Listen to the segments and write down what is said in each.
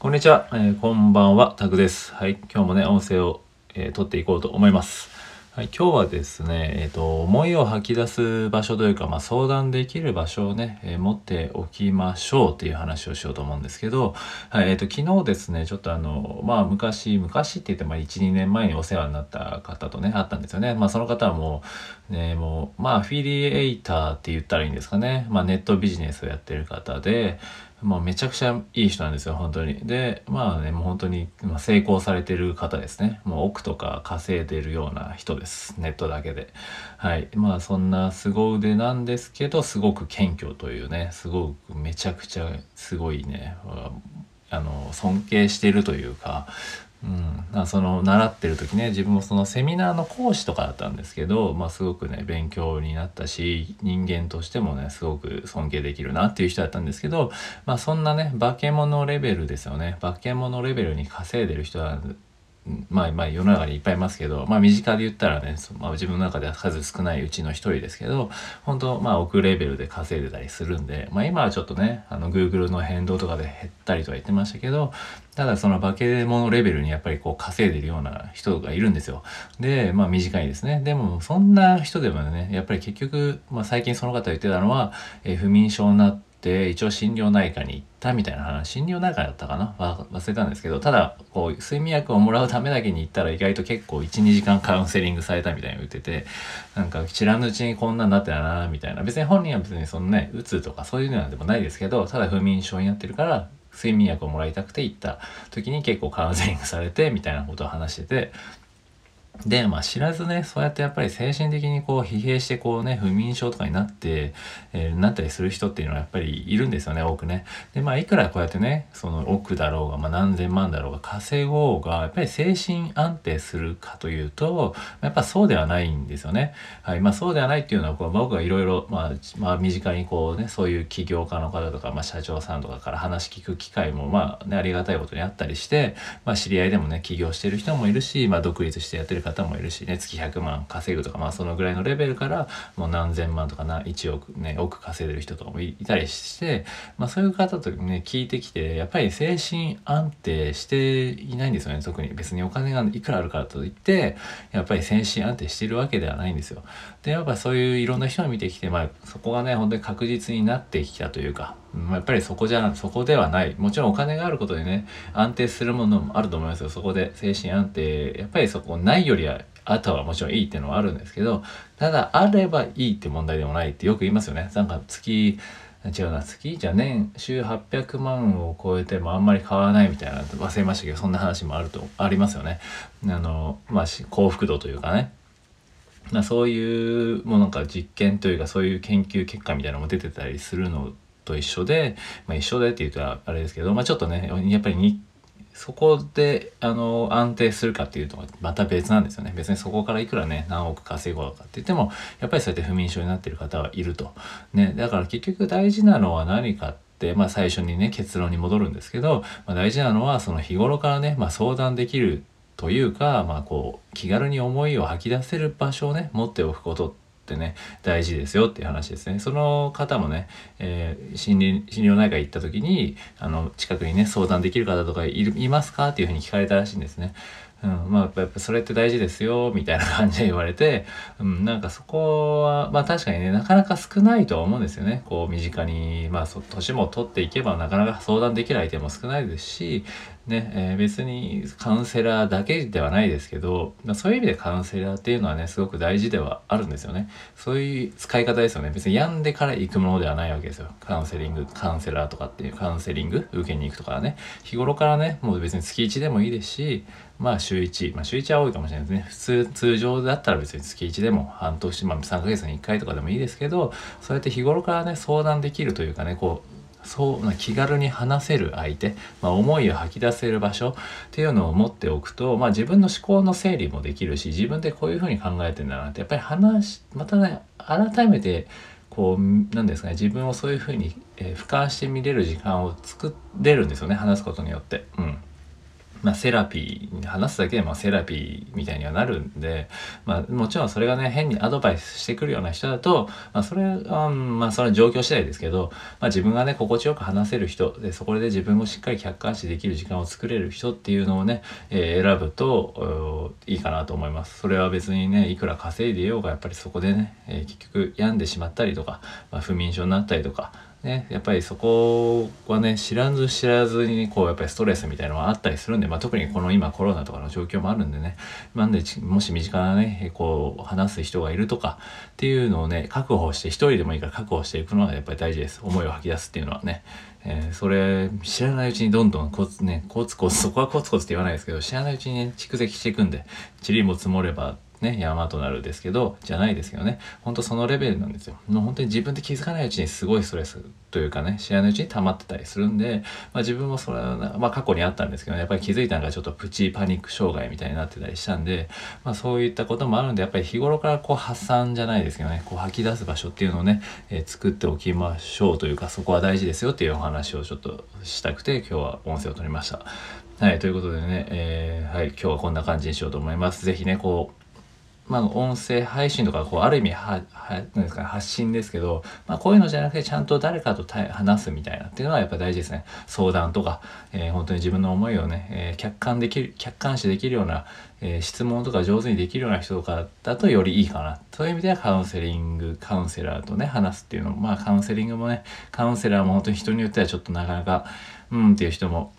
こんにちは、えーこんばんは、タクです。はい、今日もね、音声を、えー撮っていこうと思います。はい、今日はですね、えっ、と、思いを吐き出す場所というか、まあ、相談できる場所をね、えー持っておきましょうっていう話をしようと思うんですけど、はい、えっ、と、昨日ですね、ちょっとあの、まあ、昔、昔って言って、まあ、1、2年前にお世話になった方とね、会ったんですよね。まあ、その方はもう、ね、もう、まあ、アフィリエイターって言ったらいいんですかね。まあ、ネットビジネスをやってる方で、まあ、めちゃくちゃいい人なんですよ、本当に。で、まあね、もう本当に成功されてる方ですね。もう億とか稼いでるような人です。ネットだけで。はい。まあ、そんな凄腕なんですけど、すごく謙虚というね、すごくめちゃくちゃすごいね、あの、尊敬してるというか、うん、その習ってる時ね自分もそのセミナーの講師とかだったんですけど、まあ、すごくね勉強になったし人間としてもねすごく尊敬できるなっていう人だったんですけど、まあ、そんなね化け物レベルですよね化け物レベルに稼いでる人はまあまあ世の中にいっぱいいますけど、まあ身近で言ったらね、そまあ自分の中では数少ないうちの一人ですけど、本当まあ億レベルで稼いでたりするんで、まあ今はちょっとね、あの Google の変動とかで減ったりとは言ってましたけど、ただその化け物レベルにやっぱりこう稼いでるような人がいるんですよ。で、まあ短いですね。でもそんな人でもね、やっぱり結局、まあ最近その方言ってたのは、えー不眠症になって、一応心療内科に行ったみたいな話、心療内科だったかな？忘れたんですけど、ただ、こう、睡眠薬をもらうためだけに行ったら意外と結構1、2時間カウンセリングされたみたいに言ってて、なんか知らぬうちにこんなんなってたなみたいな。別に本人は別にそのね、うつとかそういうのでもないですけど、ただ不眠症になってるから、睡眠薬をもらいたくて行った時に結構カウンセリングされてみたいなことを話してて、で、まあ知らずね、そうやってやっぱり精神的にこう疲弊してこうね、不眠症とかになって、えーなったりする人っていうのはやっぱりいるんですよね、多くね。で、まあいくらこうやってね、その億だろうが、まあ何千万だろうが稼ごうが、やっぱり精神安定するかというと、やっぱそうではないんですよね。はい。まあそうではないっていうのは、こう僕がいろいろ、まあ、まあ身近にこうね、そういう起業家の方とか、まあ社長さんとかから話聞く機会も、まあね、ありがたいことにあったりして、まあ知り合いでもね、起業してる人もいるし、まあ独立してやってる方方もいるしね、月100万稼ぐとか、まあそのぐらいのレベルから、もう何千万とかな、1億ね、億稼いでる人とかもいたりして、まあそういう方とね、聞いてきて、やっぱり精神安定していないんですよね、特に。別にお金がいくらあるからといって、やっぱり精神安定してるわけではないんですよ。で、やっぱそういういろんな人を見てきて、まあそこがね、本当に確実になってきたというか、やっぱりそこじゃ、そこではない。もちろんお金があることでね、安定するものもあると思いますよ。そこで精神安定、やっぱりそこないよりは、あとはもちろんいいっていうのはあるんですけど、ただあればいいって問題でもないってよく言いますよね。なんか月、違うな、月じゃ年収800万を超えてもあんまり変わらないみたいな、忘れましたけど、そんな話もあると、ありますよね。あの、まあ、幸福度というかね。まあ、そういうもうなんか実験というかそういう研究結果みたいなのも出てたりするのと一緒で、まあ、一緒でって言ったらあれですけど、まあ、ちょっとねやっぱりにそこであの安定するかっていうとまた別なんですよね別にそこからいくらね何億稼ごうかって言ってもやっぱりそうやって不眠症になってる方はいると。ね、だから結局大事なのは何かってまあ、最初にね結論に戻るんですけど、まあ、大事なのはその日頃からね、まあ、相談できるというか、まあ、こう気軽に思いを吐き出せる場所をね持っておくことってね大事ですよっていう話ですねその方もね、えー心理心療内科行った時にあの近くにね相談できる方とかいいますかっていうふうに聞かれたらしいんですね。うん、まあやっぱそれって大事ですよみたいな感じで言われて、うん、なんかそこはまあ確かにねなかなか少ないとは思うんですよね。こう身近にまあそ年も取っていけばなかなか相談できる相手も少ないですしね、えー別にカウンセラーだけではないですけど、まあ、そういう意味でカウンセラーっていうのはねすごく大事ではあるんですよね。そういう使い方ですよね。別に病んでから行くものではないわけですよ。カウンセリングカウンセラーとかっていうカウンセリング受けに行くとかね。日頃からねもう別に月1でもいいですしまあ週1、まあ週1は多いかもしれないですね。普通、通常だったら別に月1でも半年、まあ3ヶ月に1回とかでもいいですけど、そうやって日頃からね、相談できるというかね、こう、そうな気軽に話せる相手、まあ、思いを吐き出せる場所っていうのを持っておくと、まあ、自分の思考の整理もできるし自分でこういうふうに考えてるんだなってやっぱり話またね改めてこうなんですかね自分をそういうふうに、えー俯瞰して見れる時間を作れるんですよね話すことによって。うんまあ、セラピー話すだけでもセラピーみたいにはなるんで、まあ、もちろんそれがね変にアドバイスしてくるような人だと、まあ、それは、まあそれは状況次第ですけど、まあ、自分がね心地よく話せる人でそこで自分をしっかり客観視できる時間を作れる人っていうのをね、えー、選ぶといいかなと思います。それは別にねいくら稼いでようがやっぱりそこでね、えー、結局病んでしまったりとか、まあ、不眠症になったりとかね、やっぱりそこはね知らず知らずにこうやっぱりストレスみたいなのがあったりするんで、まあ、特にこの今コロナとかの状況もあるんでねなんでもし身近なねこう話す人がいるとかっていうのをね確保して一人でもいいから確保していくのはやっぱり大事です。思いを吐き出すっていうのはね、えー、それ知らないうちにどんどんコツねコツコツそこはコツコツって言わないですけど知らないうちにね蓄積していくんで塵も積もればね、山となるですけど、じゃないですけどね、ほんとそのレベルなんですよ。もう本当に自分で気づかないうちにすごいストレスというかね、知らないうちに溜まってたりするんで、まあ自分もそれは、まあ過去にあったんですけど、ね、やっぱり気づいたのがちょっとプチパニック障害みたいになってたりしたんで、まあそういったこともあるんで、やっぱり日頃からこう発散じゃないですけどね、こう吐き出す場所っていうのをね、えー、作っておきましょうというか、そこは大事ですよっていうお話をちょっとしたくて、今日は音声を取りました。はい、ということでね、えー、はい、今日はこんな感じにしようと思います。ぜひね、こう、まあ、音声配信とかこうある意味ははなんですか、ね、発信ですけど、まあ、こういうのじゃなくてちゃんと誰かと話すみたいなっていうのはやっぱ大事ですね。相談とか、えー、本当に自分の思いをね、えー、客観できる客観視できるような、えー、質問とか上手にできるような人とかだとよりいいかな。そういう意味ではカウンセリングカウンセラーとね話すっていうのもまあカウンセリングもねカウンセラーも本当に人によってはちょっとなかなかうんっていう人も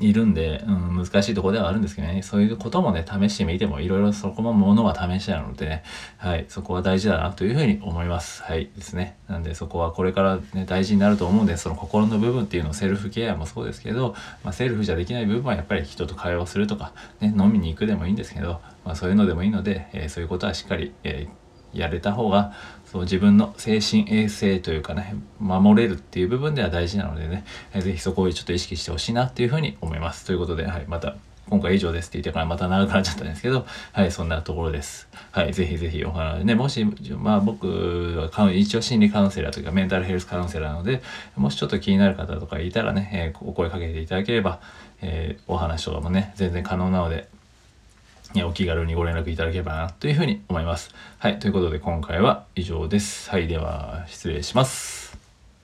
いるんで、うん、難しいところではあるんですけどね、そういうこともね、試してみても、いろいろそこもものは試しなのでね、はい、そこは大事だなというふうに思います。はい、ですね。なんでそこはこれからね、大事になると思うんで、その心の部分っていうのをセルフケアもそうですけど、まあ、セルフじゃできない部分はやっぱり人と会話するとか、ね、飲みに行くでもいいんですけど、まあ、そういうのでもいいので、えー、そういうことはしっかり、えーやれた方がそう自分の精神衛生というかね守れるっていう部分では大事なのでね是非そこをちょっと意識してほしいなっていうふうに思いますということで、はい、また今回以上ですって言ってからまた長くなっちゃったんですけど、はい、そんなところです。はい、ぜひぜひお話ね、もし、まあ僕は一応心理カウンセラーというかメンタルヘルスカウンセラーなので、もしちょっと気になる方とかいたらね、えー、お声かけていただければ、えー、お話とかもね、全然可能なので、お気軽にご連絡いただければなというふうに思います。はい、ということで今回は以上です。はい、では失礼します。